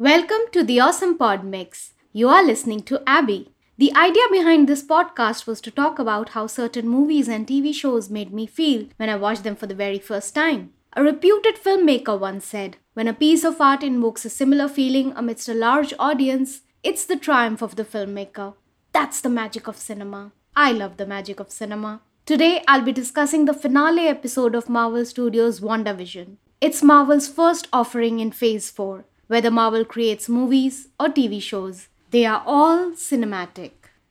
Welcome to the Awesome Pod Mix. You are listening to Abby. The idea behind this podcast was to talk about how certain movies and TV shows made me feel when I watched them for the very first time. A reputed filmmaker once said, When a piece of art invokes a similar feeling amidst a large audience, it's the triumph of the filmmaker. That's the magic of cinema. I love the magic of cinema. Today, I'll be discussing the finale episode of Marvel Studios' WandaVision. It's Marvel's first offering in Phase 4 whether Marvel creates movies or TV shows. They are all cinematic.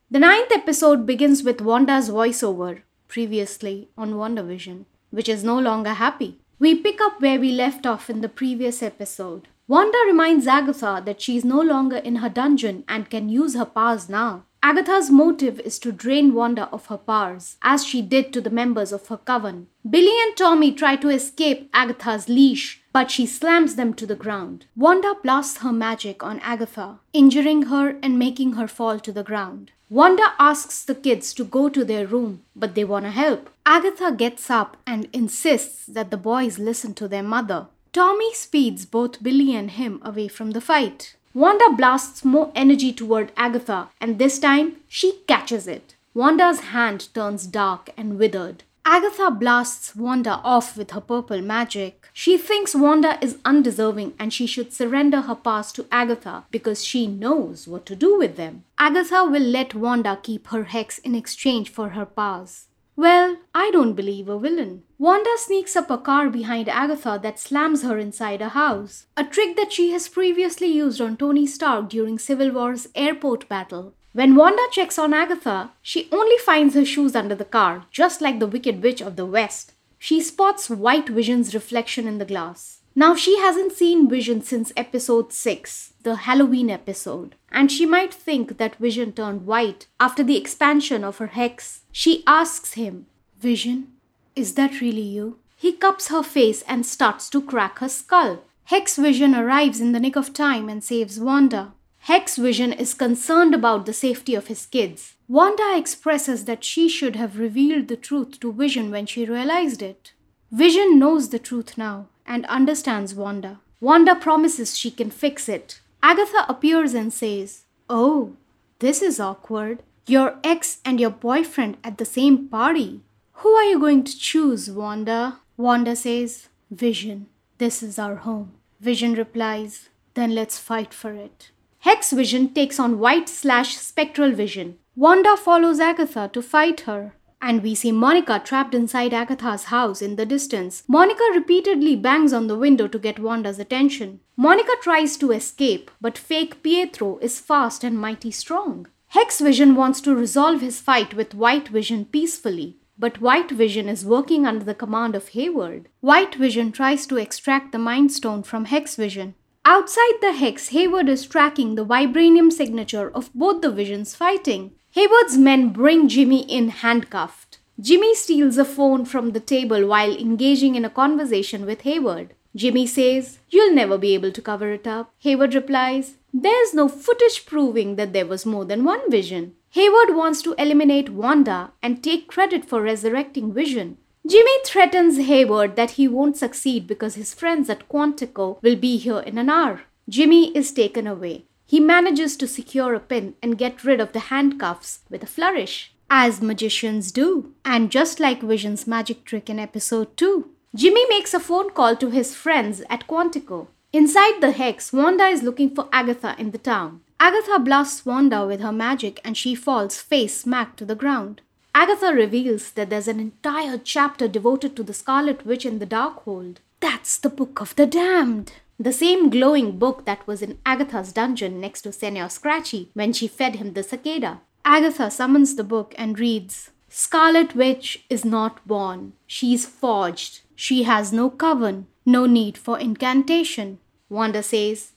The ninth episode begins with Wanda's voiceover, previously on WandaVision, which is no longer happy. We pick up where we left off in the previous episode. Wanda reminds Agatha that she is no longer in her dungeon and can use her powers now. Agatha's motive is to drain Wanda of her powers, as she did to the members of her coven. Billy and Tommy try to escape Agatha's leash, but she slams them to the ground. Wanda blasts her magic on Agatha, injuring her and making her fall to the ground. Wanda asks the kids to go to their room, but they want to help. Agatha gets up and insists that the boys listen to their mother. Tommy speeds both Billy and him away from the fight. Wanda blasts more energy toward Agatha, and this time she catches it. Wanda's hand turns dark and withered. Agatha blasts Wanda off with her purple magic. She thinks Wanda is undeserving and she should surrender her powers to Agatha because she knows what to do with them. Agatha will let Wanda keep her hex in exchange for her powers. Well, I don't believe a villain. Wanda sneaks up a car behind Agatha that slams her inside a house, a trick that she has previously used on Tony Stark during Civil War's airport battle. When Wanda checks on Agatha, she only finds her shoes under the car, just like the Wicked Witch of the West. She spots White Vision's reflection in the glass. Now, she hasn't seen Vision since episode 6, the Halloween episode, and she might think that Vision turned white after the expansion of her hex. She asks him, Vision, is that really you? He cups her face and starts to crack her skull. Hex Vision arrives in the nick of time and saves Wanda. Hex Vision is concerned about the safety of his kids. Wanda expresses that she should have revealed the truth to Vision when she realized it. Vision knows the truth now and understands Wanda. Wanda promises she can fix it. Agatha appears and says, Oh, this is awkward. Your ex and your boyfriend at the same party. Who are you going to choose, Wanda? Wanda says, Vision. This is our home. Vision replies, Then let's fight for it. Hex Vision takes on white slash spectral vision. Wanda follows Agatha to fight her and we see Monica trapped inside Agatha's house in the distance. Monica repeatedly bangs on the window to get Wanda's attention. Monica tries to escape, but fake Pietro is fast and mighty strong. Hex Vision wants to resolve his fight with White Vision peacefully, but White Vision is working under the command of Hayward. White Vision tries to extract the Mind Stone from Hex Vision. Outside the Hex, Hayward is tracking the vibranium signature of both the visions fighting. Hayward's men bring Jimmy in handcuffed. Jimmy steals a phone from the table while engaging in a conversation with Hayward. Jimmy says, You'll never be able to cover it up. Hayward replies, There's no footage proving that there was more than one vision. Hayward wants to eliminate Wanda and take credit for resurrecting Vision. Jimmy threatens Hayward that he won't succeed because his friends at Quantico will be here in an hour. Jimmy is taken away. He manages to secure a pin and get rid of the handcuffs with a flourish, as magicians do. And just like Vision's magic trick in episode 2, Jimmy makes a phone call to his friends at Quantico. Inside the hex, Wanda is looking for Agatha in the town. Agatha blasts Wanda with her magic and she falls face smack to the ground. Agatha reveals that there's an entire chapter devoted to the Scarlet Witch in the Darkhold. That's the Book of the Damned. The same glowing book that was in Agatha's dungeon next to Senor Scratchy when she fed him the cicada. Agatha summons the book and reads Scarlet Witch is not born. She is forged. She has no coven, no need for incantation. Wanda says,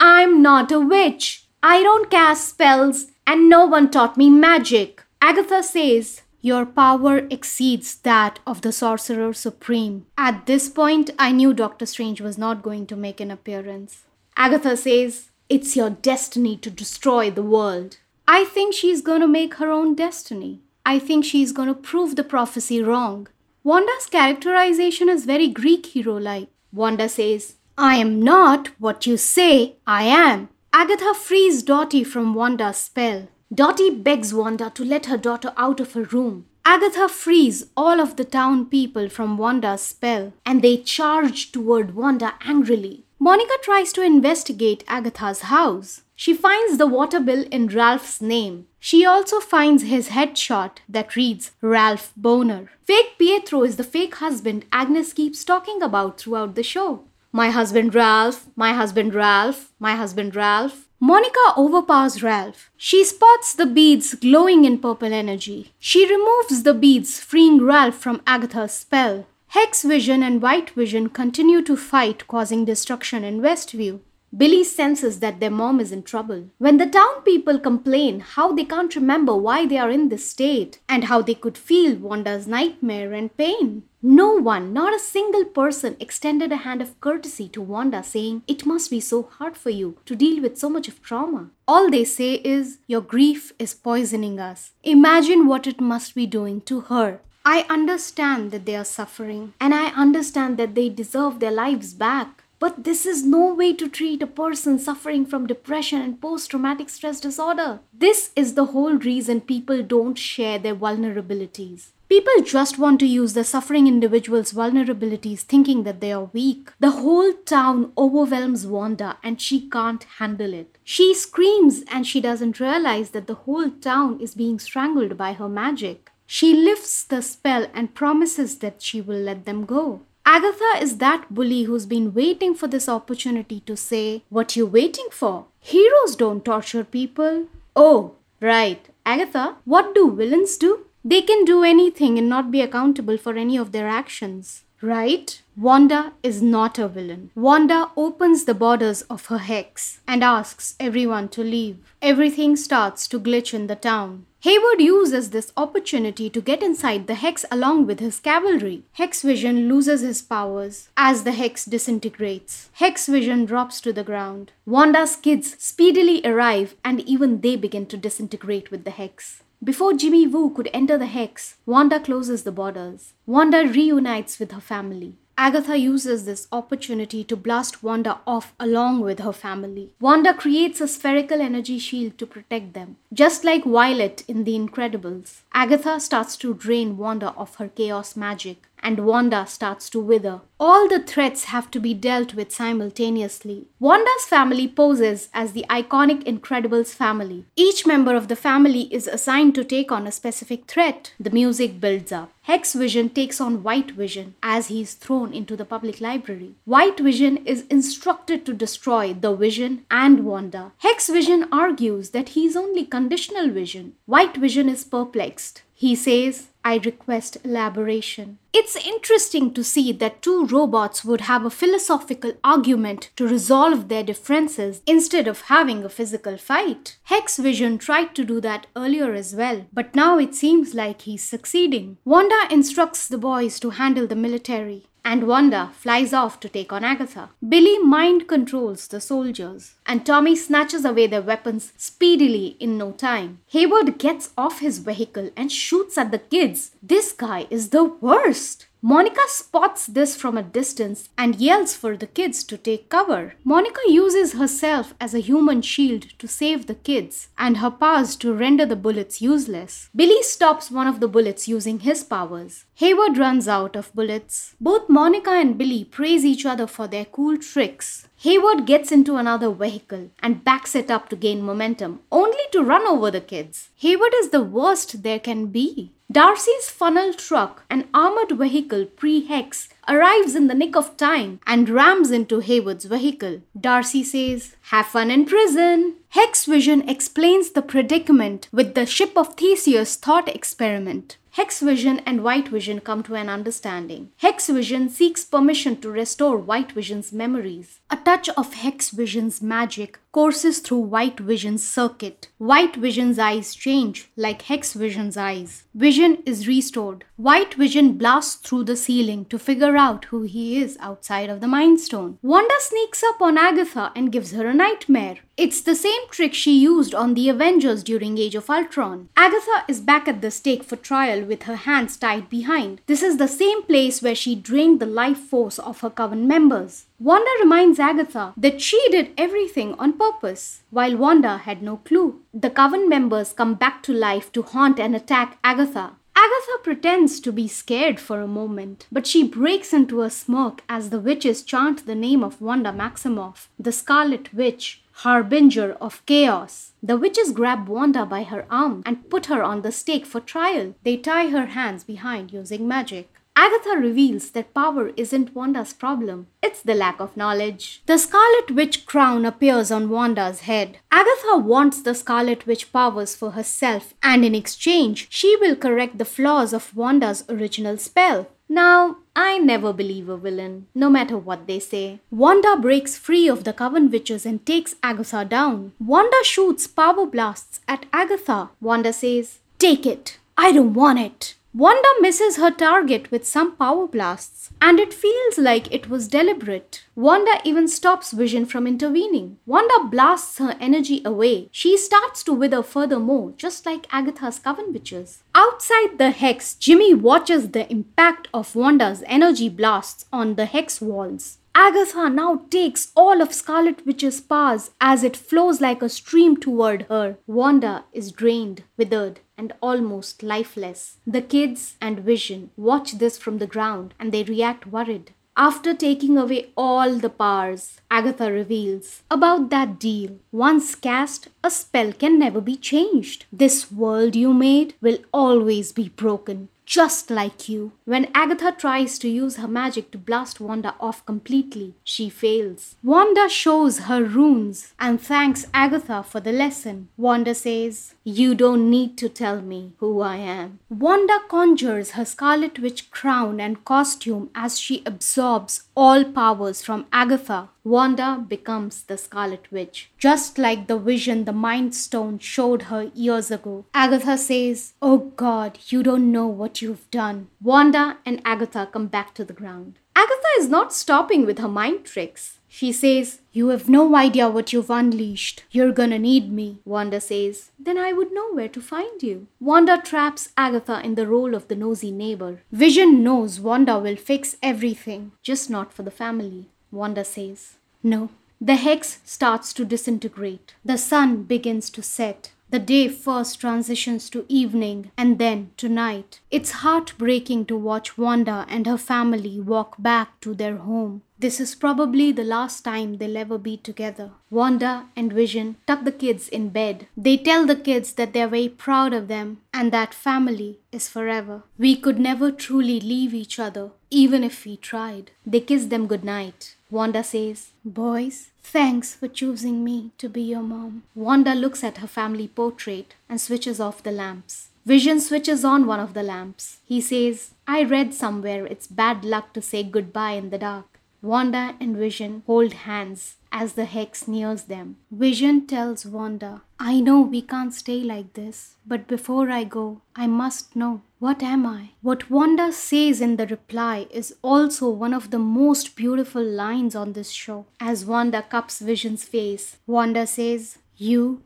I'm not a witch. I don't cast spells, and no one taught me magic. Agatha says, your power exceeds that of the Sorcerer Supreme. At this point, I knew Doctor Strange was not going to make an appearance. Agatha says, It's your destiny to destroy the world. I think she's going to make her own destiny. I think she's going to prove the prophecy wrong. Wanda's characterization is very Greek hero like. Wanda says, I am not what you say I am. Agatha frees Dottie from Wanda's spell. Dottie begs Wanda to let her daughter out of her room. Agatha frees all of the town people from Wanda's spell and they charge toward Wanda angrily. Monica tries to investigate Agatha's house. She finds the water bill in Ralph's name. She also finds his headshot that reads Ralph Bohner. Fake Pietro is the fake husband Agnes keeps talking about throughout the show. My husband Ralph, my husband Ralph, my husband Ralph. Monica overpowers Ralph. She spots the beads glowing in purple energy. She removes the beads, freeing Ralph from Agatha's spell. Hex Vision and White Vision continue to fight, causing destruction in Westview. Billy senses that their mom is in trouble. When the town people complain how they can't remember why they are in this state and how they could feel Wanda's nightmare and pain. No one, not a single person, extended a hand of courtesy to Wanda, saying, It must be so hard for you to deal with so much of trauma. All they say is, Your grief is poisoning us. Imagine what it must be doing to her. I understand that they are suffering, and I understand that they deserve their lives back. But this is no way to treat a person suffering from depression and post traumatic stress disorder. This is the whole reason people don't share their vulnerabilities. People just want to use the suffering individual's vulnerabilities thinking that they are weak. The whole town overwhelms Wanda and she can't handle it. She screams and she doesn't realize that the whole town is being strangled by her magic. She lifts the spell and promises that she will let them go. Agatha is that bully who's been waiting for this opportunity to say, What you waiting for? Heroes don't torture people. Oh, right. Agatha, what do villains do? They can do anything and not be accountable for any of their actions. Right? Wanda is not a villain. Wanda opens the borders of her hex and asks everyone to leave. Everything starts to glitch in the town. Hayward uses this opportunity to get inside the hex along with his cavalry. Hex Vision loses his powers as the hex disintegrates. Hex Vision drops to the ground. Wanda's kids speedily arrive and even they begin to disintegrate with the hex. Before Jimmy Woo could enter the hex, Wanda closes the borders. Wanda reunites with her family. Agatha uses this opportunity to blast Wanda off along with her family. Wanda creates a spherical energy shield to protect them. Just like Violet in The Incredibles, Agatha starts to drain Wanda of her chaos magic and Wanda starts to wither. All the threats have to be dealt with simultaneously. Wanda's family poses as the iconic Incredibles family. Each member of the family is assigned to take on a specific threat. The music builds up. Hex Vision takes on White Vision as he is thrown into the public library. White Vision is instructed to destroy the Vision and Wanda. Hex Vision argues that he is only conditional vision. White Vision is perplexed. He says, I request elaboration. It's interesting to see that two robots would have a philosophical argument to resolve their differences instead of having a physical fight. Hex Vision tried to do that earlier as well, but now it seems like he's succeeding. Wanda instructs the boys to handle the military and Wanda flies off to take on Agatha. Billy mind controls the soldiers, and Tommy snatches away their weapons speedily in no time. Hayward gets off his vehicle and shoots at the kids. This guy is the worst. Monica spots this from a distance and yells for the kids to take cover. Monica uses herself as a human shield to save the kids and her powers to render the bullets useless. Billy stops one of the bullets using his powers. Hayward runs out of bullets. Both Monica and Billy praise each other for their cool tricks. Hayward gets into another vehicle and backs it up to gain momentum, only to run over the kids. Hayward is the worst there can be. Darcy's funnel truck, an armored vehicle pre Hex, arrives in the nick of time and rams into Hayward's vehicle. Darcy says, Have fun in prison. Hex Vision explains the predicament with the ship of Theseus thought experiment. Hex Vision and White Vision come to an understanding. Hex Vision seeks permission to restore White Vision's memories. A touch of Hex Vision's magic courses through White Vision's circuit. White Vision's eyes change like Hex Vision's eyes. Vision is restored. White Vision blasts through the ceiling to figure out who he is outside of the Mind Stone. Wanda sneaks up on Agatha and gives her a nightmare. It's the same trick she used on the Avengers during Age of Ultron. Agatha is back at the stake for trial with her hands tied behind. This is the same place where she drained the life force of her coven members. Wanda reminds Agatha that she did everything on purpose, while Wanda had no clue. The coven members come back to life to haunt and attack Agatha. Agatha pretends to be scared for a moment, but she breaks into a smirk as the witches chant the name of Wanda Maximoff, the Scarlet Witch, harbinger of chaos. The witches grab Wanda by her arm and put her on the stake for trial. They tie her hands behind using magic. Agatha reveals that power isn't Wanda's problem, it's the lack of knowledge. The Scarlet Witch crown appears on Wanda's head. Agatha wants the Scarlet Witch powers for herself, and in exchange, she will correct the flaws of Wanda's original spell. Now, I never believe a villain, no matter what they say. Wanda breaks free of the Coven Witches and takes Agatha down. Wanda shoots power blasts at Agatha. Wanda says, Take it. I don't want it. Wanda misses her target with some power blasts, and it feels like it was deliberate. Wanda even stops Vision from intervening. Wanda blasts her energy away. She starts to wither furthermore, just like Agatha's coven witches. Outside the hex, Jimmy watches the impact of Wanda's energy blasts on the hex walls. Agatha now takes all of Scarlet Witch's powers as it flows like a stream toward her. Wanda is drained, withered, and almost lifeless. The kids and Vision watch this from the ground and they react worried. After taking away all the powers, Agatha reveals about that deal. Once cast, a spell can never be changed. This world you made will always be broken just like you. When Agatha tries to use her magic to blast Wanda off completely, she fails. Wanda shows her runes and thanks Agatha for the lesson. Wanda says, You don't need to tell me who I am. Wanda conjures her Scarlet Witch crown and costume as she absorbs all powers from Agatha Wanda becomes the Scarlet Witch, just like the vision the Mind Stone showed her years ago. Agatha says, Oh God, you don't know what you've done. Wanda and Agatha come back to the ground. Agatha is not stopping with her mind tricks. She says, You have no idea what you've unleashed. You're gonna need me. Wanda says, Then I would know where to find you. Wanda traps Agatha in the role of the nosy neighbor. Vision knows Wanda will fix everything, just not for the family. Wanda says, No. The hex starts to disintegrate. The sun begins to set. The day first transitions to evening and then to night. It's heartbreaking to watch Wanda and her family walk back to their home. This is probably the last time they'll ever be together. Wanda and Vision tuck the kids in bed. They tell the kids that they're very proud of them and that family is forever. We could never truly leave each other, even if we tried. They kiss them goodnight. Wanda says, Boys, thanks for choosing me to be your mom. Wanda looks at her family portrait and switches off the lamps. Vision switches on one of the lamps. He says, I read somewhere it's bad luck to say goodbye in the dark. Wanda and Vision hold hands as the hex nears them. Vision tells Wanda, I know we can't stay like this, but before I go, I must know what am I? What Wanda says in the reply is also one of the most beautiful lines on this show. As Wanda cups Vision's face, Wanda says, You,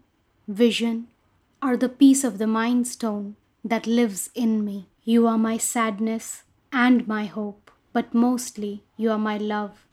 Vision, are the piece of the Mind Stone that lives in me. You are my sadness and my hope but mostly you are my love.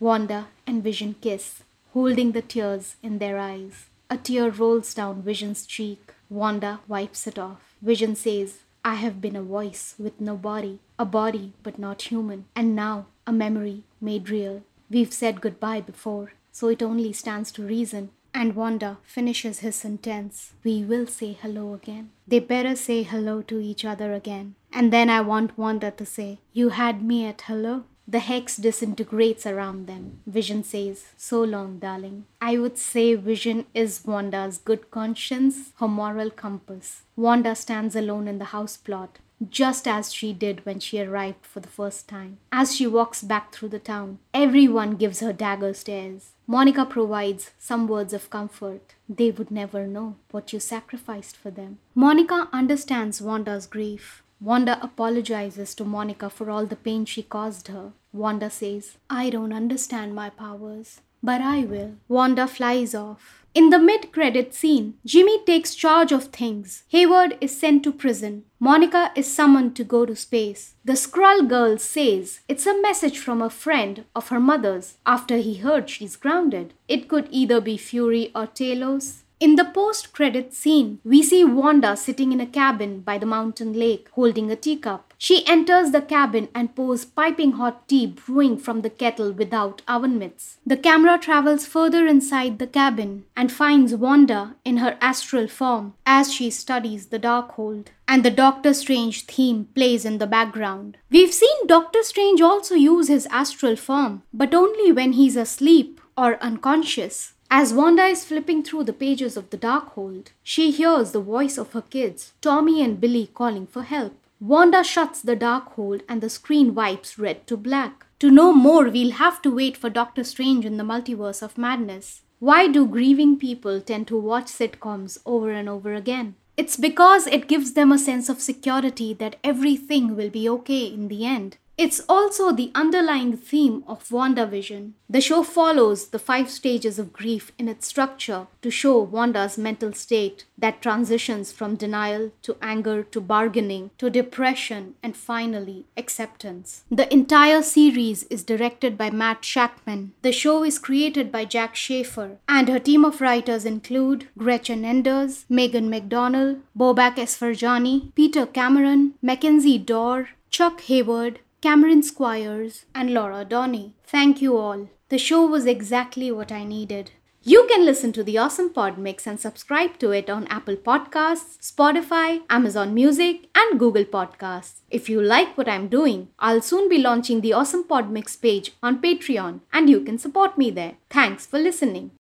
Wanda and Vision kiss, holding the tears in their eyes. A tear rolls down Vision's cheek. Wanda wipes it off. Vision says, I have been a voice with no body, a body but not human, and now a memory made real. We've said goodbye before, so it only stands to reason. And Wanda finishes his sentence. We will say hello again. They better say hello to each other again. And then I want Wanda to say, You had me at hello. The hex disintegrates around them. Vision says, So long, darling. I would say Vision is Wanda's good conscience, her moral compass. Wanda stands alone in the house plot, just as she did when she arrived for the first time. As she walks back through the town, everyone gives her dagger stares. Monica provides some words of comfort. They would never know what you sacrificed for them. Monica understands Wanda's grief. Wanda apologizes to Monica for all the pain she caused her. Wanda says, I don't understand my powers. But I will. Wanda flies off. In the mid credit scene, Jimmy takes charge of things. Hayward is sent to prison. Monica is summoned to go to space. The Skrull girl says it's a message from a friend of her mother's after he heard she's grounded. It could either be Fury or Talos. In the post credit scene, we see Wanda sitting in a cabin by the mountain lake holding a teacup. She enters the cabin and pours piping hot tea brewing from the kettle without oven mitts. The camera travels further inside the cabin and finds Wanda in her astral form as she studies the Darkhold. And the Doctor Strange theme plays in the background. We've seen Doctor Strange also use his astral form, but only when he's asleep or unconscious. As Wanda is flipping through the pages of the Darkhold, she hears the voice of her kids, Tommy and Billy, calling for help. Wanda shuts the Darkhold and the screen wipes red to black. To know more, we'll have to wait for Doctor Strange in the Multiverse of Madness. Why do grieving people tend to watch sitcoms over and over again? It's because it gives them a sense of security that everything will be okay in the end. It's also the underlying theme of WandaVision. The show follows the five stages of grief in its structure to show Wanda's mental state that transitions from denial to anger to bargaining to depression and finally acceptance. The entire series is directed by Matt Shakman. The show is created by Jac Schaeffer, and her team of writers include Gretchen Enders, Megan McDonnell, Bobak Esfarjani, Peter Cameron, Mackenzie Dorr, Chuck Hayward, Cameron Squires, and Laura Donney. Thank you all. The show was exactly what I needed. You can listen to the Awesome Pod Mix and subscribe to it on Apple Podcasts, Spotify, Amazon Music, and Google Podcasts. If you like what I'm doing, I'll soon be launching the Awesome Pod Mix page on Patreon, and you can support me there. Thanks for listening.